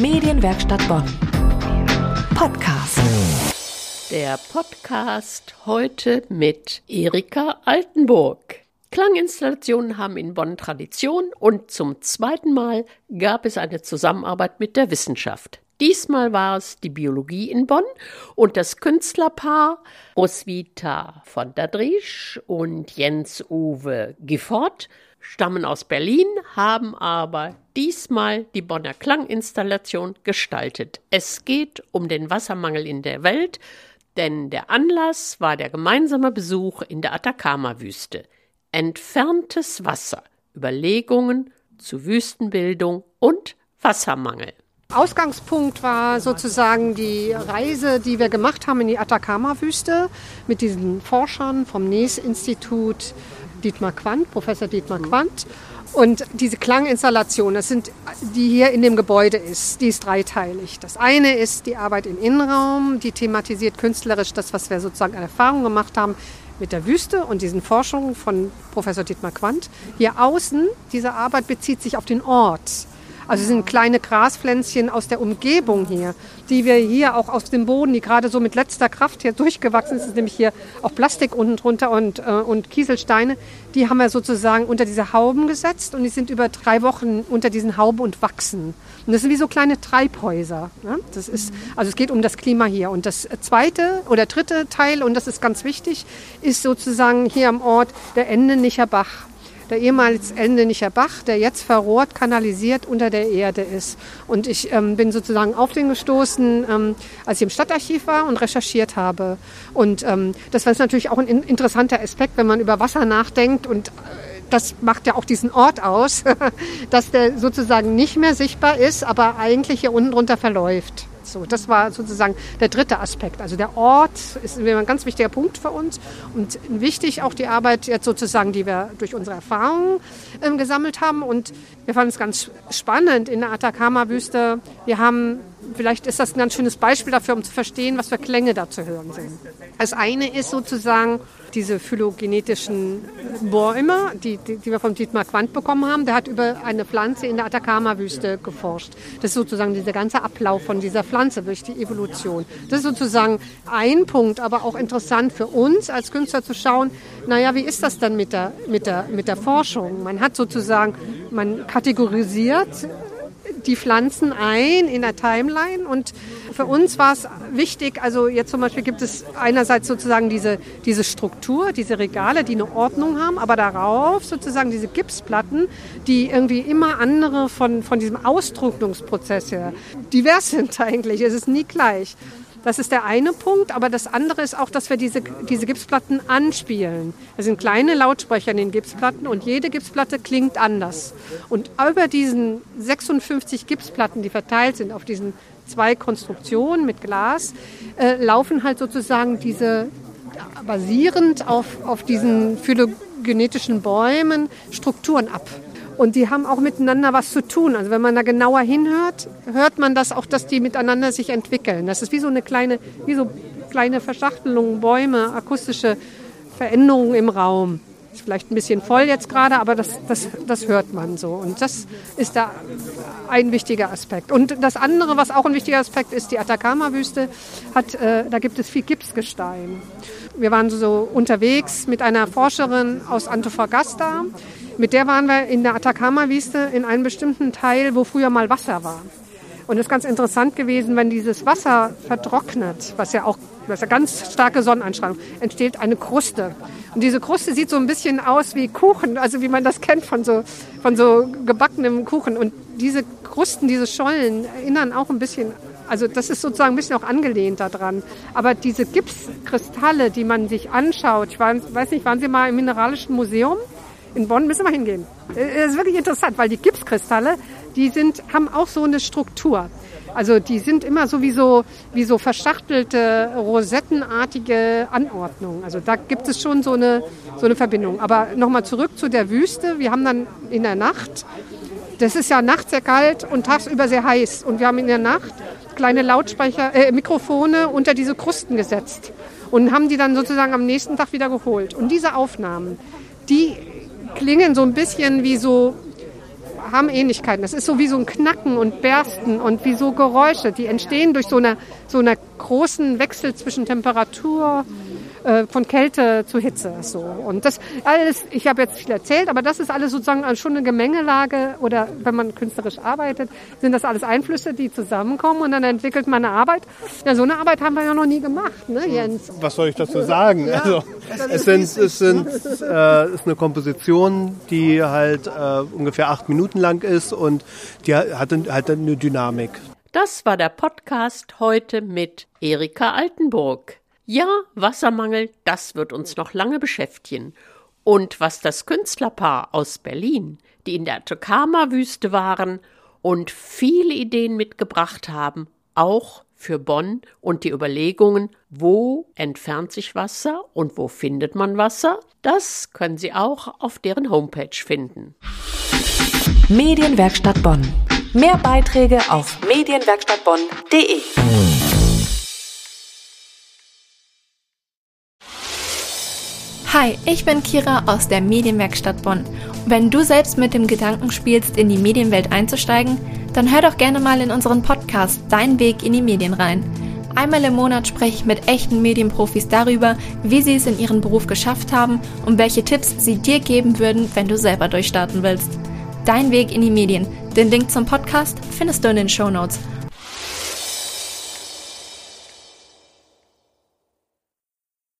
Medienwerkstatt Bonn. Podcast. Der Podcast heute mit Erika Altenburg. Klanginstallationen haben in Bonn Tradition und zum zweiten Mal gab es eine Zusammenarbeit mit der Wissenschaft. Diesmal war es die Biologie in Bonn und das Künstlerpaar Roswitha von der Driesch und Jens-Uwe Gifford stammen aus Berlin, haben aber diesmal die Bonner Klanginstallation gestaltet. Es geht um den Wassermangel in der Welt, denn der Anlass war der gemeinsame Besuch in der Atacama-Wüste. Entferntes Wasser, Überlegungen zu Wüstenbildung und Wassermangel. Ausgangspunkt war sozusagen die Reise, die wir gemacht haben in die Atacama-Wüste mit diesen Forschern vom NES-Institut Dietmar Quandt, Professor Dietmar Quandt. Und diese Klanginstallation, das sind, die hier in dem Gebäude ist, die ist dreiteilig. Das eine ist die Arbeit im Innenraum, die thematisiert künstlerisch das, was wir sozusagen an Erfahrung gemacht haben mit der Wüste und diesen Forschungen von Professor Dietmar Quandt. Hier außen, diese Arbeit bezieht sich auf den Ort. Also es sind kleine Graspflänzchen aus der Umgebung hier, die wir hier auch aus dem Boden, die gerade so mit letzter Kraft hier durchgewachsen sind, nämlich hier auch Plastik unten drunter und, äh, und Kieselsteine, die haben wir sozusagen unter diese Hauben gesetzt und die sind über drei Wochen unter diesen Hauben und wachsen. Und das sind wie so kleine Treibhäuser. Ne? Das ist, also es geht um das Klima hier. Und das zweite oder dritte Teil, und das ist ganz wichtig, ist sozusagen hier am Ort der Endenicher Bach der ehemals Endenicher Bach, der jetzt verrohrt, kanalisiert unter der Erde ist. Und ich ähm, bin sozusagen auf den gestoßen, ähm, als ich im Stadtarchiv war und recherchiert habe. Und ähm, das war natürlich auch ein interessanter Aspekt, wenn man über Wasser nachdenkt und äh, das macht ja auch diesen Ort aus, dass der sozusagen nicht mehr sichtbar ist, aber eigentlich hier unten drunter verläuft. So, das war sozusagen der dritte Aspekt. Also der Ort ist ein ganz wichtiger Punkt für uns und wichtig auch die Arbeit jetzt sozusagen, die wir durch unsere Erfahrungen ähm, gesammelt haben. Und wir fanden es ganz spannend in der Atacama-Wüste. Wir haben vielleicht ist das ein ganz schönes Beispiel dafür, um zu verstehen, was für Klänge da zu hören sind. Das eine ist sozusagen diese phylogenetischen Bäume, die, die, die wir von Dietmar Quandt bekommen haben. Der hat über eine Pflanze in der Atacama-Wüste geforscht. Das ist sozusagen dieser ganze Ablauf von dieser Pflanze durch die Evolution. Das ist sozusagen ein Punkt, aber auch interessant für uns als Künstler zu schauen, naja, wie ist das dann mit der, mit der, mit der Forschung? Man hat sozusagen, man kategorisiert die Pflanzen ein in der Timeline und für uns war es wichtig, also jetzt zum Beispiel gibt es einerseits sozusagen diese, diese Struktur, diese Regale, die eine Ordnung haben, aber darauf sozusagen diese Gipsplatten, die irgendwie immer andere von, von diesem Austrocknungsprozess her divers sind eigentlich. Es ist nie gleich. Das ist der eine Punkt, aber das andere ist auch, dass wir diese, diese Gipsplatten anspielen. Es sind kleine Lautsprecher in den Gipsplatten und jede Gipsplatte klingt anders. Und über diesen 56 Gipsplatten, die verteilt sind auf diesen zwei Konstruktionen mit Glas, äh, laufen halt sozusagen diese basierend auf, auf diesen phylogenetischen Bäumen Strukturen ab. Und die haben auch miteinander was zu tun. Also wenn man da genauer hinhört, hört man das auch, dass die miteinander sich entwickeln. Das ist wie so eine kleine, wie so kleine Verschachtelungen, Bäume, akustische Veränderungen im Raum. Ist vielleicht ein bisschen voll jetzt gerade, aber das, das, das hört man so. Und das ist da ein wichtiger Aspekt. Und das andere, was auch ein wichtiger Aspekt ist, die Atacama-Wüste, äh, da gibt es viel Gipsgestein. Wir waren so unterwegs mit einer Forscherin aus Antofagasta, mit der waren wir in der Atacama-Wüste in einem bestimmten Teil, wo früher mal Wasser war. Und es ist ganz interessant gewesen, wenn dieses Wasser vertrocknet, was ja auch was ja ganz starke Sonneneinstrahlung, entsteht eine Kruste. Und diese Kruste sieht so ein bisschen aus wie Kuchen, also wie man das kennt von so, von so gebackenem Kuchen. Und diese Krusten, diese Schollen erinnern auch ein bisschen, also das ist sozusagen ein bisschen auch angelehnt daran. Aber diese Gipskristalle, die man sich anschaut, ich weiß nicht, waren Sie mal im Mineralischen Museum? In Bonn müssen wir hingehen. Das ist wirklich interessant, weil die Gipskristalle, die sind, haben auch so eine Struktur. Also die sind immer so wie so, wie so verschachtelte, rosettenartige Anordnungen. Also da gibt es schon so eine, so eine Verbindung. Aber nochmal zurück zu der Wüste. Wir haben dann in der Nacht, das ist ja nachts sehr kalt und tagsüber sehr heiß. Und wir haben in der Nacht kleine Lautsprecher, äh, Mikrofone unter diese Krusten gesetzt und haben die dann sozusagen am nächsten Tag wieder geholt. Und diese Aufnahmen, die klingen so ein bisschen wie so haben Ähnlichkeiten. Das ist so wie so ein Knacken und Bersten und wie so Geräusche, die entstehen durch so eine, so einen großen Wechsel zwischen Temperatur, äh, von Kälte zu Hitze. So. Und das alles, ich habe jetzt viel erzählt, aber das ist alles sozusagen schon eine Gemengelage oder wenn man künstlerisch arbeitet, sind das alles Einflüsse, die zusammenkommen und dann entwickelt man eine Arbeit. Ja, so eine Arbeit haben wir ja noch nie gemacht, ne, Jens? Was soll ich dazu sagen? Ja, also, es, sind, es sind, äh, ist eine Komposition, die halt äh, ungefähr acht Minuten lang ist und die hat, hat eine Dynamik. Das war der Podcast heute mit Erika Altenburg. Ja, Wassermangel, das wird uns noch lange beschäftigen. Und was das Künstlerpaar aus Berlin, die in der Atacama-Wüste waren und viele Ideen mitgebracht haben, auch für Bonn und die Überlegungen, wo entfernt sich Wasser und wo findet man Wasser, das können Sie auch auf deren Homepage finden. Medienwerkstatt Bonn. Mehr Beiträge auf medienwerkstattbonn.de. Hi, ich bin Kira aus der Medienwerkstatt Bonn. wenn du selbst mit dem Gedanken spielst, in die Medienwelt einzusteigen, dann hör doch gerne mal in unseren Podcast Dein Weg in die Medien rein. Einmal im Monat spreche ich mit echten Medienprofis darüber, wie sie es in ihrem Beruf geschafft haben und welche Tipps sie dir geben würden, wenn du selber durchstarten willst. Dein Weg in die Medien. Den Link zum Podcast findest du in den Show Notes.